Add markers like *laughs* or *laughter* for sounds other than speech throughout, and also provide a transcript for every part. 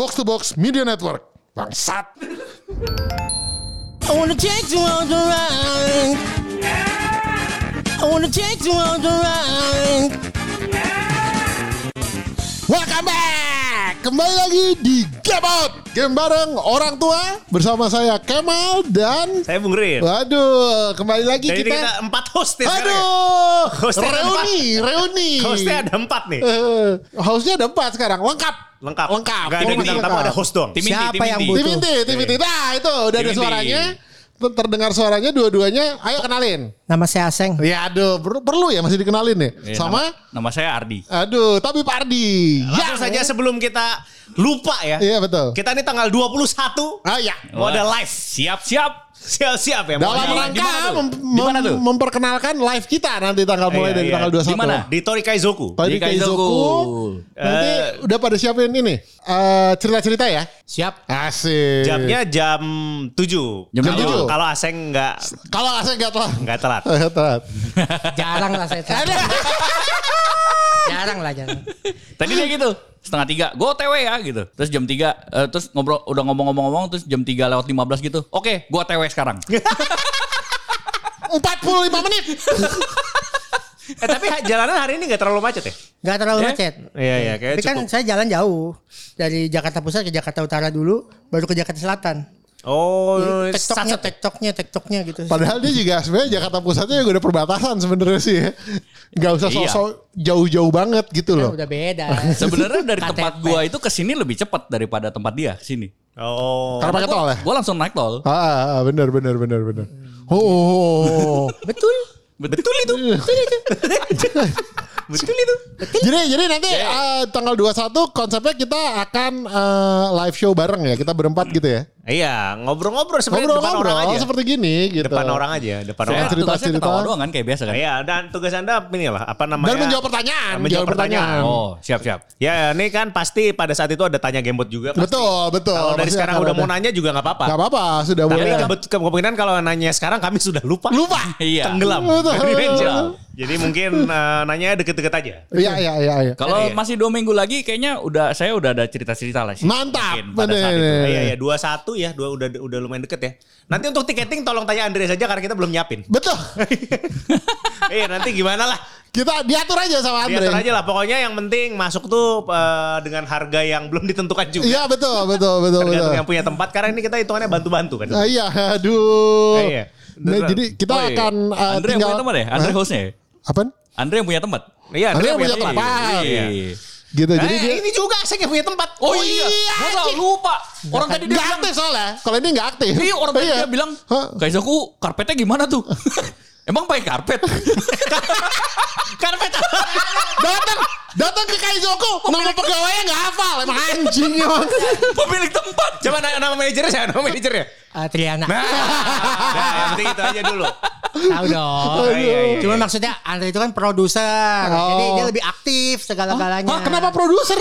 Box to Box Media Network. Bangsat. I wanna take you on the ride. I wanna take you on the ride. Welcome back. Kembali lagi di Game Out. Game bareng orang tua bersama saya Kemal dan Saya Bung Rin. Waduh, kembali lagi Jadi kita, kita. empat host sekarang ya. Aduh, Hostnya reuni, reuni. Hostnya ada empat nih. Eh, hostnya ada empat sekarang, lengkap. Lengkap. Lengkap. Gak ada bintang tamu lengkap. ada host dong. Tim inti, Siapa tim yang butuh? Tim inti, tim inti. Nah itu udah ada suaranya. Ter- Terdengar suaranya dua-duanya. Ayo kenalin. Nama saya Aseng. Ya aduh, per- perlu ya masih dikenalin nih. Eh, Sama, nama, nama saya Ardi. aduh, tapi Pak Ardi. Langsung saja sebelum kita lupa ya. Iya betul. Kita ini tanggal 21 Ah ya. mau ada live. Siap, siap. Siap-siap ya. Dalam rangka mem- mem- memperkenalkan live kita nanti tanggal mulai Iya, dari iya. tanggal 21. Di mana? Di Tori Kaizoku. Tadi Di Kaizoku. Kaizoku. Nanti Eh. udah pada siapin ini eh, cerita-cerita ya. Siap. Asik. Jamnya jam 7. Jam Jam tujuh. Kalau Aseng nggak Kalau asik gak telat. nggak telat. Eh, telat. *laughs* Jarang lah saya. *laughs* jarang lah jarang. Tadi dia gitu. Setengah tiga. Gue OTW ya gitu. Terus jam tiga. eh, terus ngobrol. Udah ngomong-ngomong-ngomong. Terus jam tiga lewat 15 gitu. Oke. Gue OTW sekarang. *laughs* 45 menit. Eh tapi jalanan hari ini nggak terlalu macet ya? Gak terlalu Eh? macet. Iya iya kayak Tapi kan cukup. saya jalan jauh. Dari Jakarta Pusat ke Jakarta Utara dulu. Baru ke Jakarta Selatan. Oh, Tektoknya, sat- tektoknya, tektoknya gitu. Padahal dia juga sebenarnya Jakarta Pusatnya juga udah perbatasan sebenarnya sih ya. Gak usah Iya. sosok jauh-jauh banget gitu loh. udah beda. *laughs* Sebenarnya dari KTP. tempat gua itu ke sini lebih cepat daripada tempat dia ke sini. Oh. Karena pakai tol ya. Gue langsung naik tol. Ah, ah, benar benar benar benar. Oh, oh, oh, oh. Betul. Betul itu. Betul itu. *laughs* jadi jadi nanti eh, tanggal 21 konsepnya kita akan eh, live show bareng ya. Kita berempat gitu ya. Iya, ngobrol-ngobrol sebenarnya depan orang aja. seperti gini gitu. Depan orang aja, depan Saya orang. cerita- tugasnya cerita. ketawa doang kan kayak biasa kan. Iya, dan tugas Anda ini lah, apa namanya? Dan menjawab pertanyaan, Menjawab menjawab pertanyaan. pertanyaan. Oh siap siap. Ya, ini kan pasti pada saat itu ada tanya gamebot juga. pasti. Betul, betul. Kalau dari Pasti sekarang udah ada. mau nanya juga nggak apa-apa. Gak apa-apa, sudah Tapi boleh. ke- kemungkinan kalau nanya sekarang kami sudah lupa. Lupa. *laughs* Iya. Tenggelam. Betul. Menjauh. *laughs* Jadi mungkin eh, nanya deket-deket aja. Iya, iya, iya, iya. Kalau Iya. masih dua minggu lagi kayaknya udah saya udah ada cerita-cerita lah sih. Mantap. Mungkin pada saat itu. Iya, iya, dua satu ya, dua udah udah lumayan deket ya. Nanti untuk tiketing tolong tanya Andre saja karena kita belum nyiapin. Betul. Iya, *laughs* nanti gimana lah. Kita diatur aja sama Andre. Diatur aja lah. Pokoknya yang penting masuk tuh eh, dengan harga yang belum ditentukan juga. Iya, betul, betul, betul, betul. Yang punya tempat karena ini kita hitungannya bantu-bantu kan. Ah, iya, aduh. Ah, iya. Nah, jadi kita Oh, iya. akan uh, Andre yang punya tempat ya? Andre hostnya ya? Apaan? Andre yang punya tempat. Iya, Andre yang punya tempat. Iya. Gitu. Jadi Eh, dia ini juga saya yang punya tempat. Oh, iya, Gua selalu lupa. Orang tadi dia nggak bilang, aktif soalnya. Kalau ini nggak aktif. Iya orang tadi Iya. dia bilang, Hah? Kaisaku karpetnya gimana tuh? *laughs* Emang pakai karpet? *laughs* Karpet. datang datang ke Kaizoku nama pegawainya nggak hafal emang anjing emang. Pemilik tempat. Coba nama, nama manajernya siapa? Nama manajernya. Ah, Triana. Nah, nah, yang penting itu aja dulu. Tahu dong. Oh, iya, iya, Cuma iya. maksudnya Andre itu kan produser. Oh. Jadi dia lebih aktif segala-galanya. Hah, kenapa produser?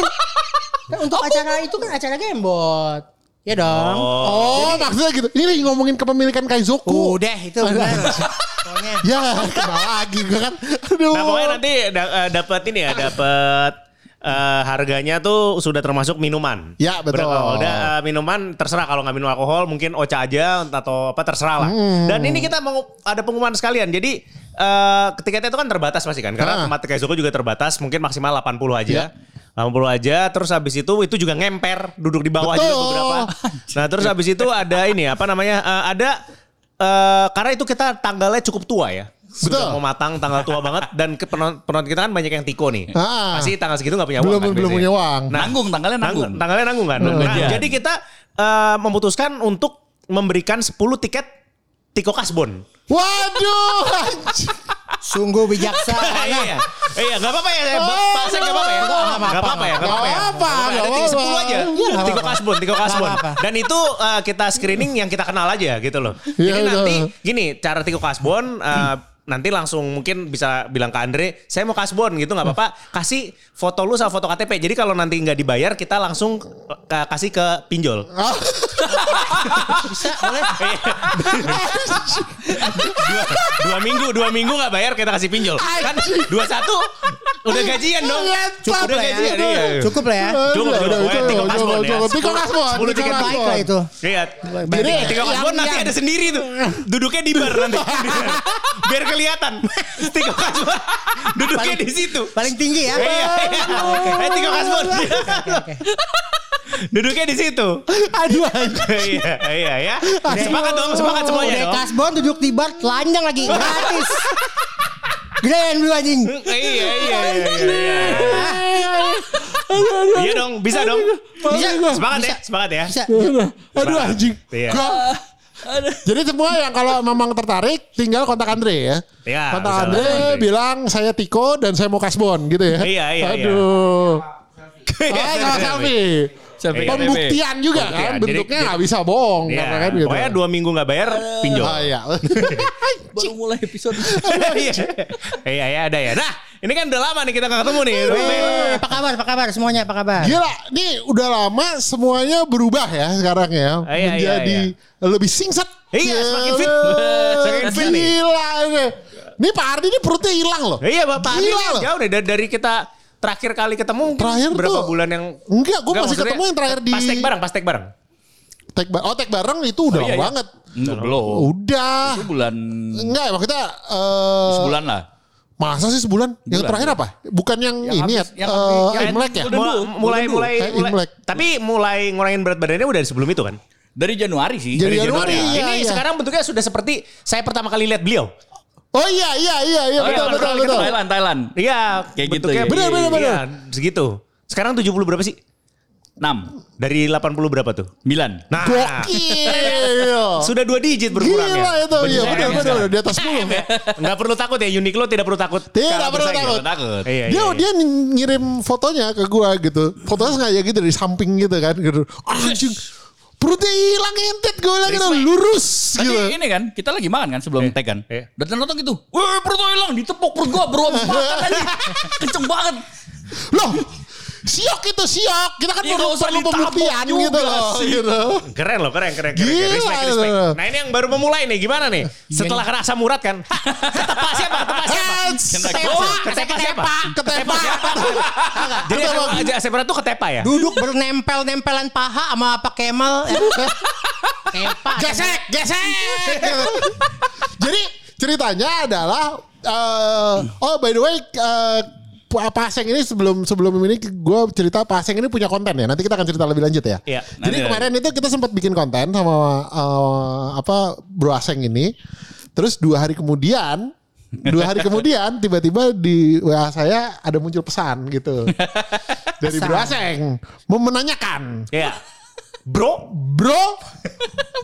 Kan untuk acara itu kan acara Gamebot. Ya dong. Oh, maksudnya gitu. Ini lagi ngomongin kepemilikan Kaizoku. Udah itu benar. *laughs* Pokoknya Ya, kembali lagi gue kan. Aduh. Nah, pokoknya nanti da- eh, dapat ini ya, dapat eh, harganya tuh sudah termasuk minuman. Ya, betul. Berapa? Udah eh, minuman terserah kalau nggak minum alkohol mungkin ocha aja atau apa terserah lah. Hmm. Dan ini kita mau ada pengumuman sekalian. Jadi eh tiketnya itu kan terbatas pasti kan karena tempat Kaizoku juga terbatas, mungkin maksimal 80 aja. Ya. 80 aja terus habis itu itu juga ngemper duduk di bawah Betul. juga beberapa. Nah, terus habis itu ada ini apa namanya? eh, ada eh karena itu kita tanggalnya cukup tua ya. Sudah Betul. mau matang tanggal tua banget dan ke penonton, penonton kita kan banyak yang tiko nih. Ah. Pasti tanggal segitu nggak punya Belum- uang kan belum punya uang. Nah, nanggung, tanggalnya nanggung. nanggung. Tanggalnya nanggung kan. Nah, jadi kita eh, memutuskan untuk memberikan 10 tiket Tiko Kasbon. Waduh. sungguh bijaksana. *laughs* iya. Iya, enggak apa-apa ya. Enggak apa-apa ya. Nggak apa-apa. Enggak apa-apa ya, enggak apa-apa ya. Nggak apa-apa, nggak tiga- apa-apa. 10 aja. Iya, nggak Tiko. Kasbon, Tiko Kasbon. Dan itu eh, kita screening yang kita kenal aja gitu loh. Iya, Jadi nanti betul. gini, cara Tiko Kasbon nanti langsung mungkin bisa bilang ke Andre, saya mau kasbon gitu nggak apa-apa, kasih foto lu sama foto KTP. Jadi kalau nanti nggak dibayar, kita langsung kasih ke pinjol. Ah, *laughs* Bisa boleh. dua, dua minggu, dua minggu nggak bayar kita kasih pinjol. Kan dua satu udah gajian dong. Cukup udah lah ya. gajian. Iya. Cukup lah ya. Cukup, Udah, cukup. cukup, cukup, ya. cukup. Tiko Kasbon, Sepuluh Kasbon. Baik lah itu. Iya. Jadi, Tiko Kasbon nanti ada sendiri tuh. Duduknya di bar nanti. *laughs* Biar kelihatan. *laughs* Tiko Kasbon duduknya di situ. Paling tinggi ya. Iya, iya. *laughs* Eh, Tiko Kasbon. Oke. Duduknya di situ. Aduh anjing. *laughs* Iya, iya, ya. Semangat dong, semangat semuanya dong. kasbon duduk di bar telanjang lagi gratis. Gedean dulu anjing. Iya, iya, iya, iya. Iya dong, bisa dong. Bisa. Semangat ya, semangat ya. Bisa. Aduh anjing. Iya. Jadi semua yang kalau memang tertarik tinggal kontak Andre ya. Iya, kontak Andre Andre. bilang saya Tiko dan saya mau kasbon gitu ya. Iya, iya, iya. Aduh. Ah, sama selfie. Selfie. Pembuktian juga Pembuktian. kan bentuknya nggak bisa bohong Iya, karena kan gitu. pokoknya dua minggu nggak bayar pinjol. Ah, iya. *laughs* Baru mulai episode. *laughs* Iya, iya, iya, ada ya. Nah, ini kan udah lama nih kita nggak ketemu nih. Apa kabar? Apa kabar semuanya? Apa kabar? Gila, nih udah lama semuanya berubah ya sekarang ya. Ah, iya, iya, Menjadi lebih singset. Iya, semakin fit. Semakin fit nih. Gila ini. Ini Pak Ardi ini perutnya hilang loh. Iya, Gila loh. jauh deh dari, kita terakhir kali ketemu Terakhir berapa tuh- bulan yang Enggak, gue masih ketemu yang terakhir di Pas tek bareng, pas tek bareng. Tek ba- oh, tek bareng itu udah Oh, iya, lama iya. banget. Belum. Udah. Itu bulan Enggak, maksudnya eh sebulan lah. Masa sih sebulan? Yang Bulan. terakhir apa? Bukan yang, Yang ini habis- ya, yang habis- yang Imlek ya? Mulai, mulai, mulai, Eh, mulai- tapi mulai ngurangin berat badannya udah sebelum itu kan? Dari Januari sih. Dari Dari Januari, iya, Ini iya. sekarang bentuknya sudah seperti saya pertama kali lihat beliau. Oh iya, iya, iya, iya, Oh, betul, iya, betul, betul, betul. Thailand, Thailand. Iya, Kayak gitu ya. Bener, bener. Iya, segitu. Sekarang 70 berapa sih? 6, Dari 80 berapa tuh? 9. Nah, Gokil. *laughs* sudah dua digit berkurang Gila ya. itu, iya ya, betul, di atas 10. Nggak perlu takut ya, Uniqlo tidak perlu takut. Tidak perlu takut. Takut. Iya, dia iya, iya. dia ngirim fotonya ke gua gitu. Fotonya sengaja gitu dari samping gitu kan gitu. Anjing. Perutnya hilang entet gue bilang gitu, lurus Tadi gitu. ini kan, kita lagi makan kan sebelum tag kan. Iya. Dan nonton gitu. Wih perut gua hilang, ditepuk perut gua bro. Makan aja. Kenceng banget. Loh, siok itu siok. Kita kan Ya, perlu, pembuktian juga gitu loh. sih. Gitu. Keren loh, keren, keren, keren. Gila, respect, respect. Nah ini yang baru memulai nih, gimana nih? Setelah kena asam urat kan? Ketepa siapa? Ketepa siapa? Ketepa, Ketepa siapa? ketepa. Jadi urat tuh ketepa ya? Duduk bernempel-nempelan paha sama Pak Kemal. ya. Kepa. Gesek, gesek. Jadi ceritanya adalah eh, oh by the way eh, Pa- Paseng ini sebelum sebelum ini gue cerita Paseng ini punya konten ya. Nanti kita akan cerita lebih lanjut ya. Iya. Jadi Nanti, kemarin itu kita sempat bikin konten sama eh, apa Bro Aseng ini. Terus dua hari kemudian dua hari kemudian *laughs* tiba-tiba di WA saya ada muncul pesan gitu *laughs* dari Bro Aseng mau menanyakan Iya. Bro, Bro,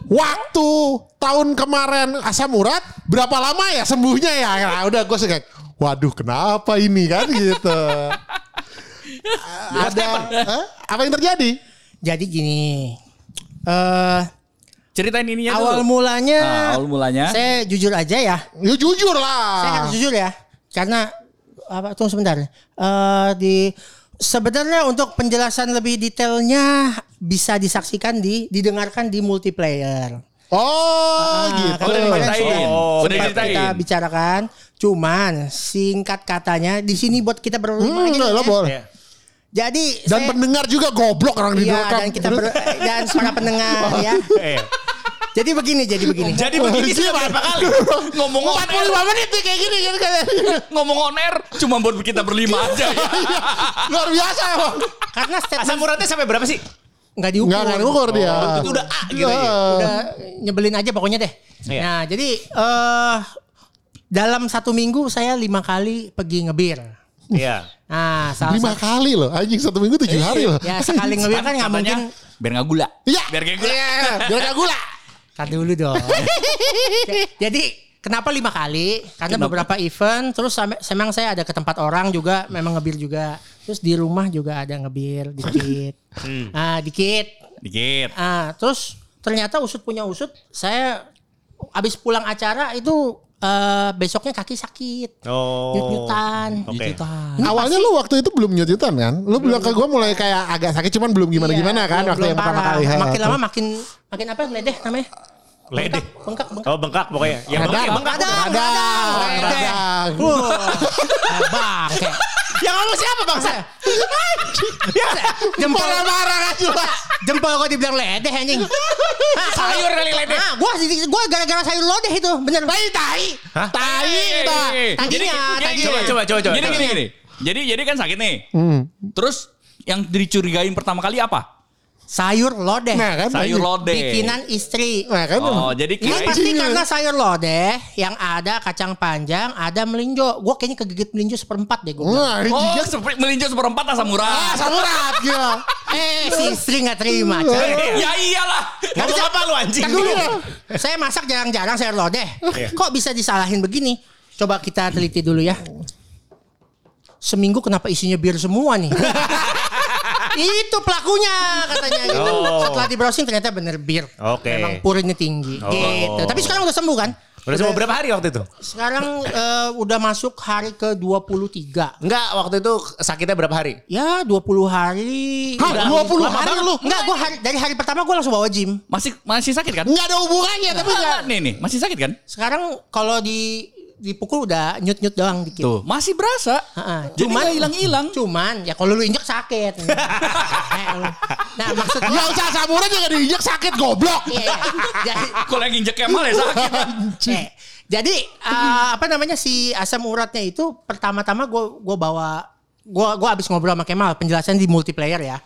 waktu tahun kemarin asam urat berapa lama ya sembuhnya ya? Nah, udah gue kayak, waduh kenapa ini kan gitu. Ada Hah? apa yang terjadi? Jadi gini. eh Ceritain ininya awal dulu. mulanya Nah, awal mulanya. saya jujur aja ya. Ya jujur lah. Saya harus jujur ya. Karena apa tunggu sebentar. Eh di sebenarnya untuk penjelasan lebih detailnya bisa disaksikan di didengarkan di multiplayer. Oh gitu. Karena kemarin Ceritain. sudah Oh, Udah sempat ceritain. kita bicarakan. Cuman singkat katanya di sini buat kita berlima Hmm, aja ya. Jadi Dan saya- pendengar juga goblok orang di Iya dan kita ber, *laughs* dan para pendengar ya. Iya. Jadi begini, jadi begini. Jadi begini sih berapa kali? Ngomong on air. 45 menit nih kayak gini kan kayak Ngomong on air. Cuma buat kita berlima aja ya. luar biasa emang. Karena Asam statement uratnya sampai berapa sih? Nggak diukur. Enggak enggak ngukur dia. Itu udah A gitu ya. Udah nyebelin aja pokoknya deh. Iya. Nah jadi eh dalam satu minggu saya lima kali pergi ngebir. Iya. Nah salah Lima satu, kali loh, anjing satu minggu tujuh hari loh. ya sekali *laughs* ngebir kan nggak mungkin. Biar nggak gula. Iya. Biar kayak gula. Iya, biar gak gula. Tar dulu dong. *laughs* jadi kenapa lima kali? Karena Kenapa? beberapa event. Terus memang saya ada ke tempat orang juga, memang ngebir juga. Terus di rumah juga ada ngebir dikit. *laughs* Ah dikit. Dikit. Ah, terus ternyata usut punya usut, saya habis pulang acara itu eh, besoknya kaki sakit. Oh. Nyut-nyutan. Oke. Ini Awalnya pasti- lu waktu itu belum nyututan kan? Lu bilang ke gue mulai kayak agak sakit cuman belum gimana-gimana Iya, kan belum- waktu belum yang pertama kali. Makin lama makin makin apa ledeh namanya? Ledeh. Bengkak, bengkak. Oh bengkak pokoknya. Ya bengkak, bengkak. Radang, Radang, radang, radang. Yang ngomong siapa bang? Jempol Marah-marah kan juga. Jempol kok dibilang ledeh anjing. *laughs* Sayur kali ledeh. Ah, gua gua gara-gara sayur lodeh itu, bener. Tai tai. Hah? Tai itu. Gini, taginya. Coba coba coba coba. Gini gini gini. Jadi jadi kan sakit nih. Hmm. Terus yang dicurigain pertama kali apa? Sayur lodeh. Nah kan. Sayur lodeh. Bikinan istri. Nah kan. Oh, jadi Ini kirain pasti karena sayur lodeh yang ada kacang panjang, ada melinjo. Gue kayaknya kegigit melinjo seperempat deh gue. Wah, Oh, jijik. seperti melinjo seperempat asam urat. Ah, samurat gila. Eh, si istri nggak terima. ya iyalah. Ngomong apa lu anjing? Dulu. Saya masak jarang-jarang sayur lodeh. Iya. Kok bisa disalahin begini? Coba kita teliti dulu ya. Seminggu kenapa isinya bir semua nih? Itu pelakunya katanya gitu. Oh. Setelah di browsing ternyata bener bir. Oke. Memang purinnya tinggi. Oh. Gitu. Tapi sekarang udah sembuh kan? Udah semua berapa hari waktu itu? Sekarang eh, udah masuk hari ke 23. Enggak, waktu itu sakitnya berapa hari? Ya 20 hari. Hah, Udah- 20 lama hari banget. lu? Enggak, gua hari, dari hari pertama gue langsung bawa gym. Masih masih sakit kan? Enggak ada hubungannya tapi enggak. Enggak, nih nih, masih sakit kan? Sekarang kalau di dipukul udah nyut-nyut doang dikit. Tuh, masih berasa. Ha-ha. Jadi nggak hilang-hilang. Cuman ya kalau lu injek sakit. *laughs* Nah maksud Ya usah samurat juga diinjak sakit goblok. Iya, iya. Jadi, Kalau yang injek Kemal ya sakit. eh, jadi eh, apa namanya si asam uratnya itu pertama-tama gue gua bawa gua gua abis ngobrol sama Kemal penjelasan di multiplayer ya.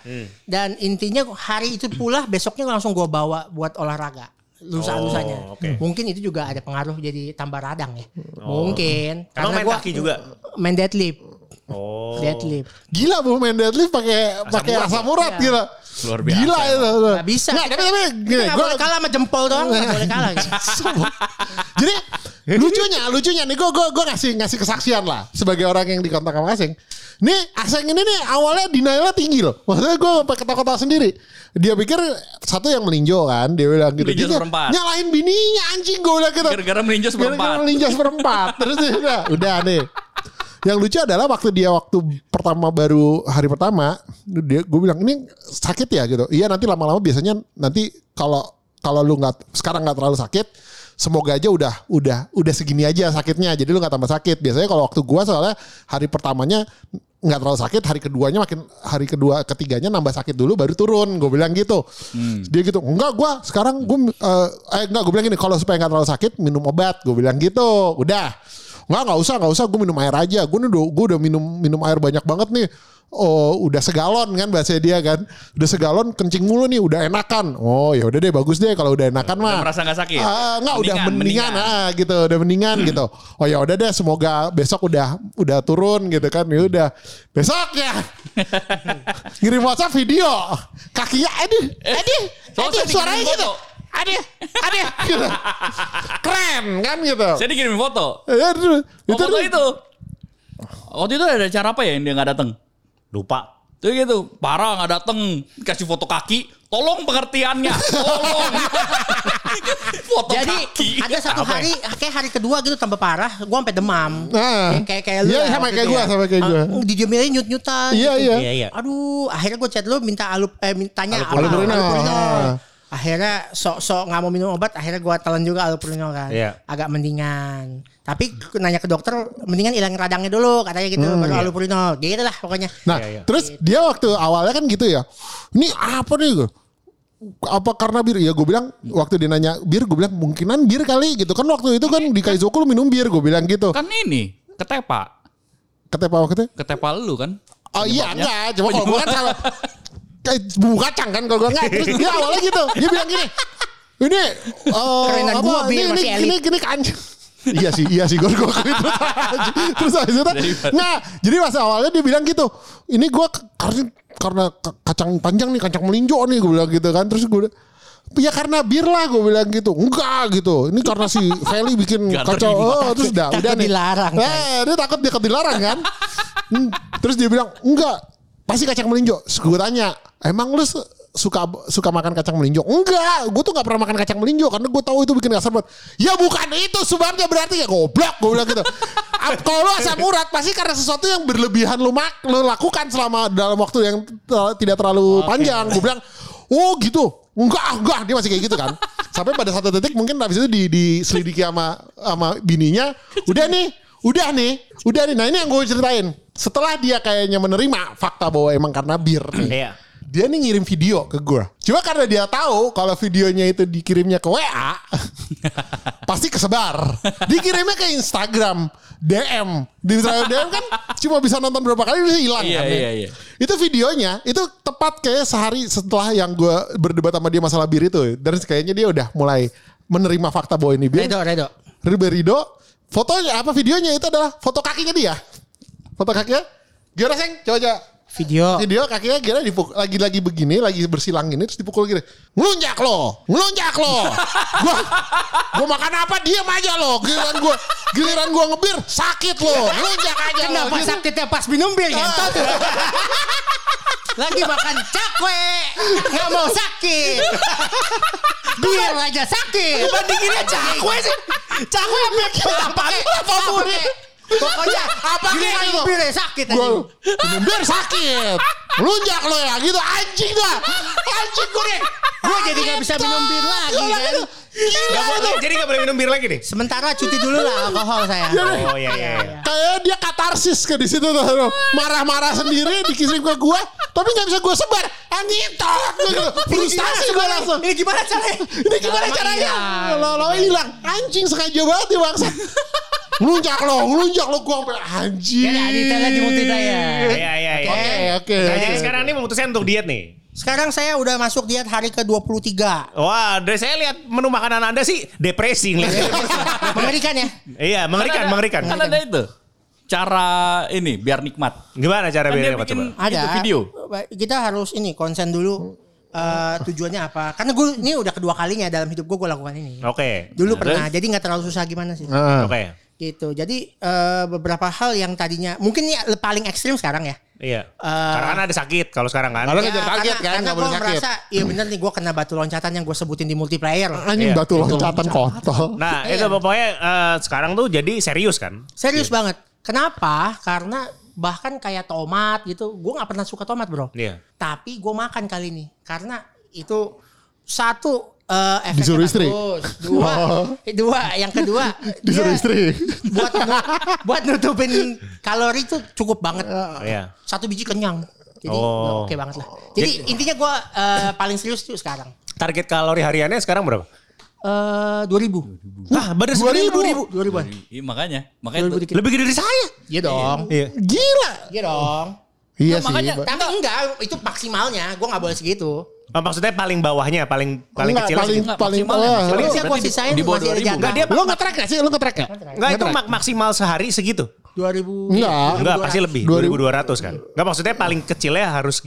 Dan intinya hari itu pula besoknya langsung gua bawa buat olahraga. Lusa-lusanya. Oh, oke. Mungkin itu juga ada pengaruh jadi tambah radang ya. Mungkin. Emang main kaki juga? Main deadlift. Oh. Deadlift. Gila bu main deadlift pakai pakai asam urat Iya. gila. Luar biasa Gila itu. Gak bisa. Nggak, tapi tapi Kita gini, gua boleh kalah sama jempol doang. Gak boleh *laughs* kalah. gitu. Jadi lucunya, lucunya nih gue gue gue ngasih ngasih kesaksian lah sebagai orang yang di kontak sama Aseng. Nih Aseng ini nih awalnya denialnya tinggi loh. Maksudnya gue pakai ketawa sendiri. Dia pikir satu yang melinjo kan, dia bilang gitu. Melinjo seperempat. Nyalain bininya anjing gue bilang gitu. Gara-gara melinjo seperempat. Gara-gara melinjo seperempat. Terus dia udah, udah nih. Yang lucu adalah waktu dia waktu pertama baru hari pertama dia gue bilang ini sakit ya gitu. Iya nanti lama-lama biasanya nanti kalau kalau lu nggak sekarang nggak terlalu sakit semoga aja udah udah udah segini aja sakitnya jadi lu nggak tambah sakit biasanya kalau waktu gua soalnya hari pertamanya nggak terlalu sakit hari keduanya makin hari kedua ketiganya nambah sakit dulu baru turun. Gue bilang gitu. Dia gitu enggak gua sekarang gue eh enggak. Gue bilang gini kalau supaya nggak terlalu sakit minum obat. Gue bilang gitu. Udah Nggak, nggak usah, nggak usah. Gue minum air aja. Gue udah, gue udah minum minum air banyak banget nih. Oh, udah segalon kan bahasa dia kan. Udah segalon kencing mulu nih, udah enakan. Oh, ya udah deh, bagus deh kalau udah enakan mah. merasa nggak sakit? Ah, nggak, udah Mendingan, mendingan, ah, gitu, udah mendingan *laughs* gitu. Oh ya udah deh, semoga besok udah udah turun gitu kan. Ya udah. Besok ya. *laughs* Ngirim WhatsApp video. Kakinya aduh, aduh, soalnya aduh, saya suaranya gitu. Aduh, aduh, gitu. Keren kan gitu. Saya dikirimin foto. Ya, Aduh, Oh, itu foto itu. Waktu itu ada cara apa ya yang dia nggak datang? Lupa. Tuh gitu, parah nggak datang, kasih foto kaki, tolong pengertiannya, tolong. *laughs* foto Jadi kaki. ada satu Apa ya? hari kayak hari kedua gitu tambah parah, gua sampai demam. Nah. Kayak kayak kayak lu. Iya, lah sama kayak itu gua, ya. sama kayak gua. Ah, Dijamin nyut-nyutan. Iya, gitu. iya. Iya, iya. Aduh, akhirnya gue chat lu minta alup eh mintanya Allopurinol. Ah. Akhirnya sok-sok nggak mau minum obat, akhirnya gua telan juga allopurinol kan. Iya. Agak mendingan. Tapi nanya ke dokter, mendingan hilangin radangnya dulu katanya gitu, baru allopurinol. Gitu lah pokoknya. Nah, Iya, iya. terus dia waktu awalnya kan gitu ya. Ini apa nih? Apa karena bir? Ya gue bilang waktu dia nanya bir, gue bilang mungkinan bir kali gitu kan waktu itu kan di Kaizoku lu minum bir, gue bilang gitu. Kan ini, ketepa. Kata apa waktu itu? Ketepa lu kan. Oh iya enggak, cuma kalau gue kan salah *laughs* bumbu kacang kan kalau gue enggak. Terus dia awalnya gitu, dia bilang gini, ini eh, Kerenan apa, gua, Bir, ini, masih ini, ini, ini kan. Iya sih, iya sih gue gue terus terus habis itu nah jadi pas awalnya dia bilang gitu ini gue karena karena ka- kacang panjang nih kacang melinjo nih gue bilang gitu kan. Terus gue Ya karena bir lah gue bilang gitu. Enggak gitu. Ini karena si Feli bikin Nggak kacau. oh, Terus udah, Takut udah nih. dilarang, kan? Eh dia takut dia dilarang kan? Hmm, Terus dia bilang Enggak Pasti kacang melinjo gue tanya Emang lu suka suka makan kacang melinjo. Enggak, gue tuh nggak pernah makan kacang melinjo karena gue tahu itu bikin asam urat. Ya bukan itu sebabnya berarti ya goblok gue bilang gitu. Kalau lu asam urat pasti karena sesuatu yang berlebihan lu mak lu lakukan selama dalam waktu yang tidak terlalu panjang. Gue bilang, oh gitu. Enggak, enggak dia masih kayak gitu kan. Sampai pada satu detik mungkin habis itu di, diselidiki sama sama bininya, udah nih, udah nih, udah nih. Nah ini yang gue ceritain. Setelah dia kayaknya menerima fakta bahwa emang karena bir nih. Iya. Dia nih ngirim video ke gue. Cuma karena dia tahu kalau videonya itu dikirimnya ke WA, *laughs* pasti kesebar. Dikirimnya ke Instagram, DM. Di Instagram DM kan cuma bisa nonton berapa kali bisa hilang Iya, kan. ya. iya, iya. Itu videonya itu tepat kayak sehari setelah yang gue berdebat sama dia masalah bir itu. Dan kayaknya dia udah mulai menerima fakta bahwa ini bir. Redo, Redo. Rido Rido, fotonya apa videonya itu adalah foto kakinya dia. Foto kakinya. Gimana seng? Coba coba. Video. Video kakinya kira dipukul lagi-lagi begini, lagi bersilang gini terus dipukul gini. Ngelunjak lo, ngelunjak lo. *laughs* gua gua makan apa diam aja lo. Giliran gua giliran gua ngebir sakit lo. Ngelunjak aja lo. Kenapa Gitu. sakitnya pas minum bir ngentot? *laughs* Lagi makan cakwe, nggak mau sakit. *laughs* Bir aja sakit. Bandinginnya cakwe sih. Cakwe apa apa apa Pokoknya Apa giliran kayak gitu? bir sakit aja. Gua minum bir sakit. Ngelunjak lo ya gitu anjing gua. Anjing gue nih. Gue jadi nggak bisa minum bir lagi kan. Gak boleh, jadi gak boleh minum bir lagi nih. Sementara cuti dulu lah alkohol saya. Oh iya iya. iya. Kayak dia katarsis ke di situ tuh. Marah-marah sendiri dikirim ke gua, tapi nggak bisa gua sebar. Anjing tot gitu. Frustasi gua langsung. Ini gimana caranya? Ini gimana caranya? Lama-lama hilang. Anjing sengaja banget ya bangsa. Ngelunjak lo, ngelunjak lo gua sampai anjing. Ya, detailnya di multiplayer. Iya iya iya. Oke, oke. Nah, jadi sekarang ini memutuskan untuk diet nih. Sekarang saya udah masuk diet hari ke-23. Wah, dari saya lihat menu makanan Anda sih depresi ngeliatnya. Mengerikan ya? Iya, mengerikan, Kan ada- mengerikan. Kan ada itu. Cara ini biar nikmat. Gimana cara Kan biar bikin coba? Ada itu video. Kita harus ini konsen dulu eh, tujuannya apa? Karena gue ini udah kedua kalinya dalam hidup gue gue lakukan ini. Oke. Dulu Nah, pernah, jadi nggak terlalu susah gimana sih? Ah. Oke. Gitu. Jadi eh, beberapa hal yang tadinya mungkin ini paling ekstrim sekarang ya. Iya. Eh, Karena kan ada sakit kalau sekarang kan. Kalau Ya, ngejar target karena, kan, karena nggak gue boleh sakit. merasa, iya bener nih gue kena batu loncatan yang gue sebutin di multiplayer. Anjing Iya. batu loncatan kotor. Nah, Iya. itu pokoknya eh, sekarang tuh jadi serius kan? Serius banget. Kenapa? Karena bahkan kayak tomat gitu, gue nggak pernah suka tomat bro. Iya. Tapi gue makan kali ini karena itu satu eh efeknya Disuruh istri? bagus. Dua, eh, dua. Yang kedua Disuruh istri. buat nu- buat nutupin kalori itu cukup banget. Iya. Satu biji kenyang. Jadi Oh. oke banget lah. Jadi intinya gue eh, paling serius tuh sekarang. Target kalori hariannya sekarang berapa? Eh dua ribu, Wah, bener Dua ribu. dua ribu. dua ribuan. Iya makanya. Dua Makanya. Lebih gede dari saya. Iya dong. Iya. Gila. Iya dong. Iya Nah, sih. makanya- Tapi enggak, itu maksimalnya. Gue nggak boleh segitu. Oh, maksudnya paling bawahnya, paling paling Enggak, kecil paling Enggak, paling maksimal Tapi Berarti sih di- sisain di bawah masih ada 2000. jatah. Enggak, dia Lu nge-track gak sih? Lu nge-track ya? Enggak itu mak- maksimal sehari segitu. 2000. Enggak. Enggak, pasti lebih. 2000. 2200 kan. Enggak maksudnya paling kecilnya harus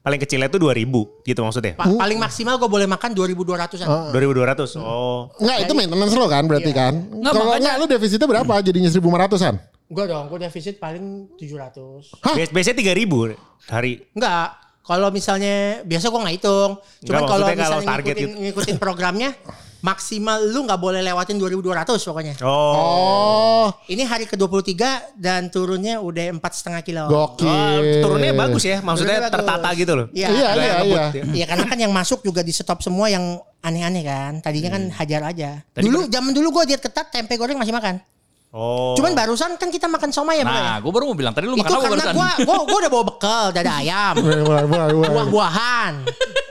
paling kecilnya itu 2000 gitu maksudnya. Pa- paling maksimal gue boleh makan 2200-an. 2200. Oh. Enggak, itu maintenance lo kan berarti kan? Enggak, Kalau enggak lu defisitnya berapa? Jadinya 1500-an. Gue dong, gue defisit paling 700. Hah? Bias- Biasanya 3000 hari. Enggak. Kalau misalnya biasa gue nggak hitung. Cuman kalau misalnya target ngikutin, ngikutin programnya *laughs* maksimal lu nggak boleh lewatin 2200 pokoknya. Oh. Oh, Ini hari ke-23 dan turunnya udah empat setengah kilo. gokil. Oh, turunnya bagus ya, maksudnya Turunnya bagus. tertata gitu loh. Iya. Iya, iya, iya. ya. Iya karena kan yang masuk juga di stop semua yang aneh-aneh kan. Tadinya kan hajar aja. Tadi dulu zaman dulu gue diet ketat tempe goreng masih makan. Oh. Cuman barusan kan kita makan somai ya bro ya. Nah, gue baru mau bilang tadi lu Itu makan apa karena barusan? gua, gua, gua udah bawa bekal dada ayam, Mulai, mulai, mulai, mulai. buah-buahan,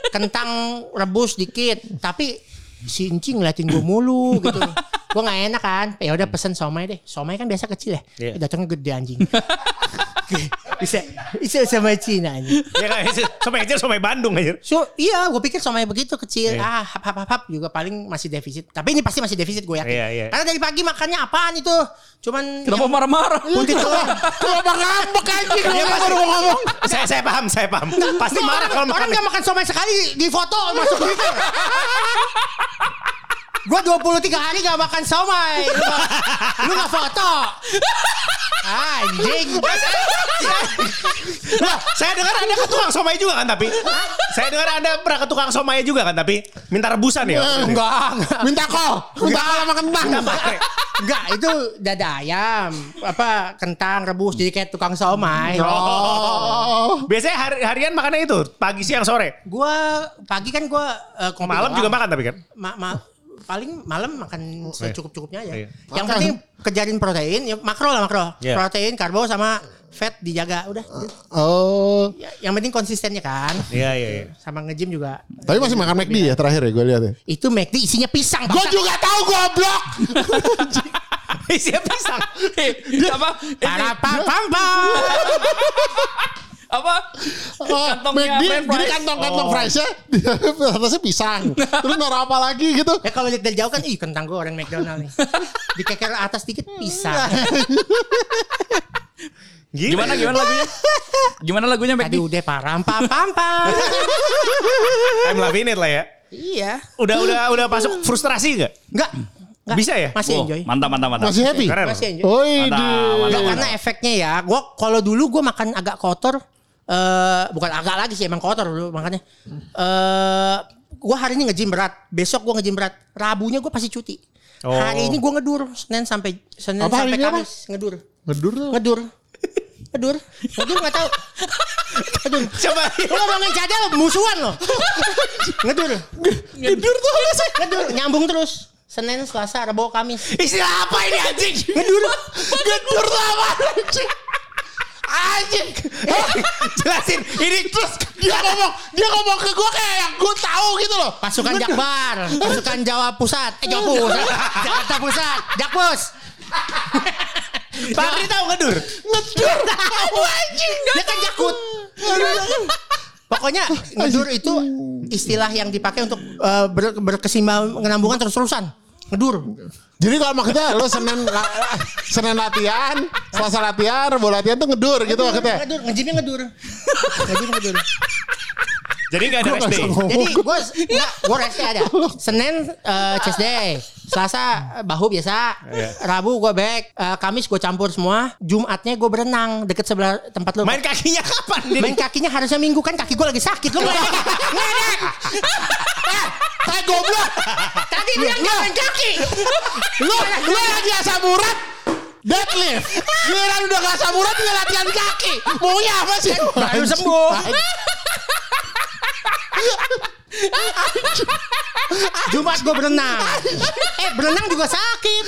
kentang rebus dikit. Tapi si Inci ngeliatin gua mulu gitu. *laughs* Gua nggak enak kan. Ya udah pesen somai deh. Somai kan biasa kecil ya. Iya. Eh, Datangnya gede anjing. *laughs* bisa bisa sama Cina anjing. Ya kan, sampai aja sampai Bandung aja. So iya, gue pikir somai begitu kecil. Iya. Ah, hap, hap, hap, hap, juga paling masih defisit. Tapi ini pasti masih defisit gue yakin. Iya, iya. Karena dari pagi makannya apaan itu? Cuman Kenapa yang- marah-marah? Kuntit telur. Kenapa ngambek anjing? Lu baru mau ngomong. Saya saya paham, saya paham. Pasti marah orang- kalau Orang makan. nggak makan somai sekali di foto masuk Twitter. *laughs* Gue 23 hari gak makan somai. Lu gak, lu gak foto. Anjing. Nah, saya dengar Anda ke tukang somai juga kan tapi? Saya dengar Anda pernah ke tukang somai juga kan tapi? Minta rebusan ya? Enggak, enggak. *laughs* Minta kol, minta kol sama kentang. Enggak, itu dada ayam. Apa kentang rebus jadi kayak tukang somai. Oh. Biasanya hari, harian makannya itu pagi siang sore. Gua pagi kan gua eh, kopi Malam doang. juga makan tapi kan? Ma- ma- paling malam makan secukup-cukupnya aja. Iya. Yang Makan. penting kejarin protein, ya makro lah makro. Iya. Protein, karbo sama fat dijaga udah. Oh. Ya, yang penting konsistennya kan. Iya iya iya. Sama nge-gym juga. Tapi masih makan McD ya terakhir ya gue lihat ya. Itu McD isinya pisang. Gue juga tahu goblok. *laughs* Isinya pisang. apa? Para pam pam pam. Apa? Oh, Kantongnya McD, jadi fries. kantong-kantong friesnya atasnya pisang. Terus naruh apa lagi gitu. Ya kalau lihat dari jauh kan, ih kentang goreng McDonald nih. Dikeker atas dikit pisang. Gila. Gimana gimana lagunya? Gimana lagunya McD? Aduh deh param pam pam pam. I'm loving it lah ya. Iya. Udah udah udah masuk frustrasi gak? Enggak. Enggak. Bisa ya? Masih Oh, enjoy. Mantap mantap mantap. Masih happy? Keren. Masih enjoy. Oh, Mantap, mantap. Enggak, karena efeknya ya. Gua kalau dulu gua makan agak kotor eh bukan agak lagi sih emang kotor dulu makannya. Eh gua hari ini nge-gym berat, besok gua nge-gym berat, Rabunya gua pasti cuti. Oh. Hari ini gua ngedur Senin sampai Senin Apa sampai ini apa? Kamis ngedur. Ngedur tuh. Ngedur. Ngedur. Ngedur enggak tahu. Ngedur. Coba. Lu ngomongin cadel musuhan loh. Ngedur. Ngedur tuh Ngedur nyambung terus. Senin, Selasa, Rabu, Kamis. Istilah apa ini anjing? Ngedur. Ngedur tuh apa anjing? Anjing. Jelasin. Ini terus Dia ngomong, dia ngomong ke gue kayak yang gue tahu gitu loh. Pasukan Jakbar, pasukan Jawa Pusat, eh Jawa Pusat, *laughs* Jakarta Pusat, Jakpus. Pak tahu ngedur? Ngedur. Tahu anjing. Dia kan Jakut. Pokoknya ngedur itu istilah yang dipakai untuk eh, ber, berkesinambungan terus-terusan. Ngedur. Jadi kalau maksudnya lo Senin la- Senin latihan, Selasa latihan, Rabu latihan tuh ngedur gitu maksudnya. Ngedur, ngejimnya ngedur. Ngedur, ngedur. Jadi gak ada rest day. Jadi gue gue restnya ada. Senin eh, chest day, Selasa eh, bahu biasa, Iya. Rabu gue back, eh, Kamis gue campur semua, Jumatnya gue berenang deket sebelah tempat lu. Main kakinya kapan? Din? Main kakinya harusnya minggu kan kaki gue lagi sakit lu ngeledek. *laughs* Ngeledek. Kayak goblok. Tadi bilang dia main kaki. Lo lo lagi asam urat deadlift. Giliran udah gak asam urat tinggal latihan kaki. Maunya apa sih? Baru sembuh. Jumat gue berenang. Eh berenang juga sakit.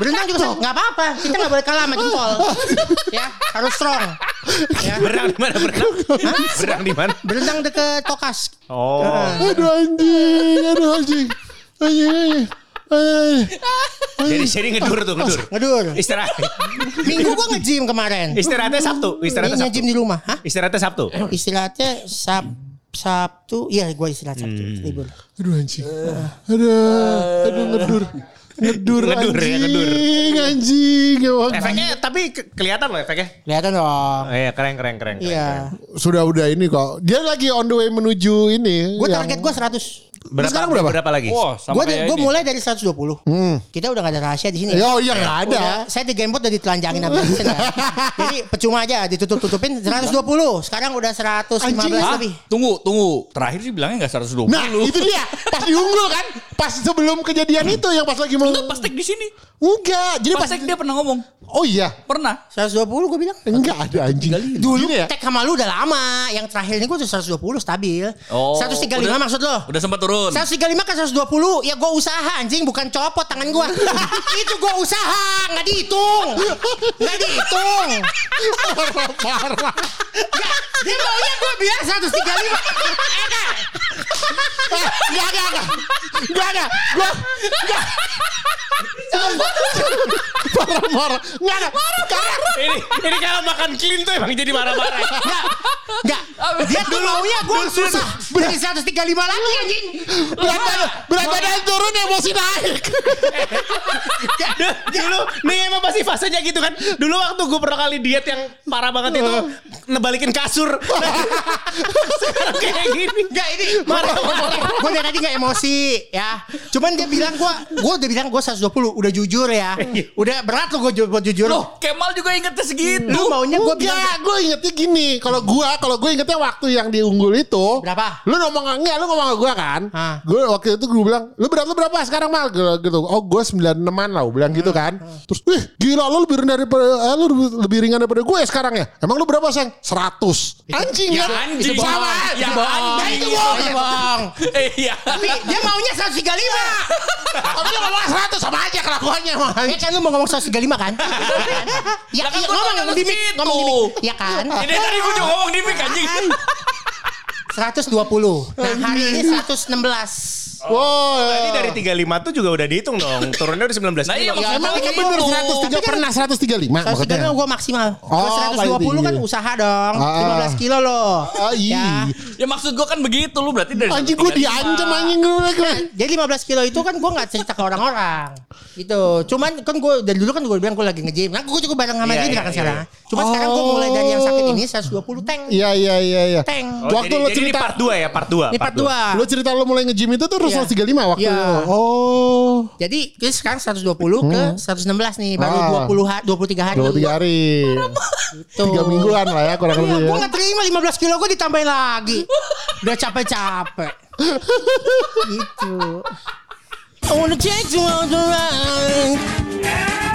Berenang juga sakit. Gak apa-apa. Kita gak boleh kalah sama jempol. Ya harus strong. Ya. Berenang di mana? Berenang. Berenang di mana? Berenang deket Tokas. Oh. Aduh anjing, aduh anjing. Anjing. Jadi jadi ngedur tuh ngedur. Ngedur. Istirahat. Minggu gue nge-gym kemarin. Istirahatnya Sabtu. Istirahatnya Sabtu. nge-gym di rumah. Hah? Istirahatnya Sabtu. Istirahatnya Sab Sabtu. Iya gue istirahat Sabtu. Libur. Aduh anjing. Aduh, aduh ngedur. Ngedur Ngedur ya, anjing, ngedur. anjing. Emang. Efeknya tapi ke- kelihatan loh efeknya. Kelihatan dong. Oh, iya keren keren keren. Iya. Sudah udah ini kok. Dia lagi on the way menuju ini. Gue yang- target gue 100. Berapa, sekarang berapa? Berapa lagi? Sama Gue gue mulai dari 120. Kita udah gak ada rahasia di sini. Oh iya nggak ada. Udah, saya di gamebot udah ditelanjangin sama kan. *laughs* Jadi percuma aja ditutup-tutupin 120. Sekarang udah 115 Anjing. Lebih. Tunggu, tunggu. Terakhir sih bilangnya nggak 120. Nah itu dia. Pas diunggul kan. Pas sebelum kejadian itu yang pas lagi mau. Enggak, pas tag di sini. Enggak. Jadi Pas pas. tag dia pernah ngomong. Oh iya. Pernah. 120 gue bilang. Enggak ada anjing. Dulu Gini ya. tag sama lu udah lama. Yang terakhir ini gue udah 120 stabil. Oh, 135 udah- maksud lo? Udah sempat turun. 135 ke 120 Ya gue usaha anjing Bukan copot tangan gue *laughs* Itu gue usaha Nggak dihitung Nggak dihitung Parah. Nggak, Dia maunya gue biar 135 Eh Enggak ada. Enggak ada. Gua enggak. Parah. Enggak ada. Karena ini ini kalau makan clean tuh emang jadi marah-marah. Nggak Nggak Dia tuh maunya gue susah Jadi 135 lagi anjing. Berat badan, berat badan turun emosi naik. Dulu nih emang pasti fasenya gitu kan. Dulu waktu gue pernah kali diet yang parah banget itu nebalikin kasur. *laughs* Sekarang kayak gini. Enggak ini Marah, Gue dari tadi gak emosi ya. Cuman dia bilang gue gue udah bilang gue 120 udah jujur ya. Udah berat lo gue buat jujur. Loh, Kemal juga ingetnya segitu. Lu maunya gue bilang Enggak, gue ingetnya gini. Kalau gue, kalau gue ingetnya waktu yang diunggul itu. Berapa? Lu ngomong enggak, lu ngomong ke gue kan. Hah. Gue waktu itu gue bilang, lu berat lu berapa sekarang mal? Gitu. gitu. Oh gue 96an lah, gue bilang gitu kan. Terus, wih gila lu lebih rendah daripada, eh, lu lebih, ringan daripada gue sekarang ya. Emang lu berapa sayang? 100. Anjing ya kan? anjing. Sama. Ya anjing. Itu itu bohong. Iya. Tapi dia maunya 135. Tapi lu ngomong 100 sama aja kelakuannya. Ya kan lu mau ngomong 135 kan? ya, kan iya, ngomong ngomong di mic, gitu. ngomong di mic. Ya kan? Ini tadi gue juga ngomong di mic anjing. 120. Nah, hari ini 116. Wow. Berarti dari 35 tuh juga udah dihitung dong. Turunnya udah 19 Nah, iya, kilo. Ya, Emang kan bener itu. 103 Tapi kan- pernah 135 135 maksudnya. gue maksimal. Oh, Kalau 120 kan tinggi. usaha dong. Ah. 15 kilo loh. Ah, iya. Ya. Ya maksud gue kan begitu lu berarti dari Anjing gue 135. diancam anjing gue. *laughs* Jadi 15 kilo itu kan gue gak cerita ke orang-orang. Gitu. Cuman kan gue dari dulu kan gue bilang gue lagi nge-gym. Nah gue juga bareng sama Iya, Indra iya, kan iya. sekarang. Cuma sekarang gue mulai dari yang sakit ini 120 tank. Iya iya iya iya. Tank. Oh, Waktu ini cerita- part 2 ya, part 2. Ini part 2. Lo cerita lo mulai nge-gym itu tuh Iya. 135 waktu Iya. itu. Oh. Jadi kita sekarang 120 ke 116 nih. Baru Ah. 20 ha 23 hari. 23 hari. Gitu. Tiga mingguan lah ya kurang lebih Gue ya. gak terima 15 kilo gue ditambahin lagi. Udah capek-capek. *laughs* gitu. I wanna take you on the ride.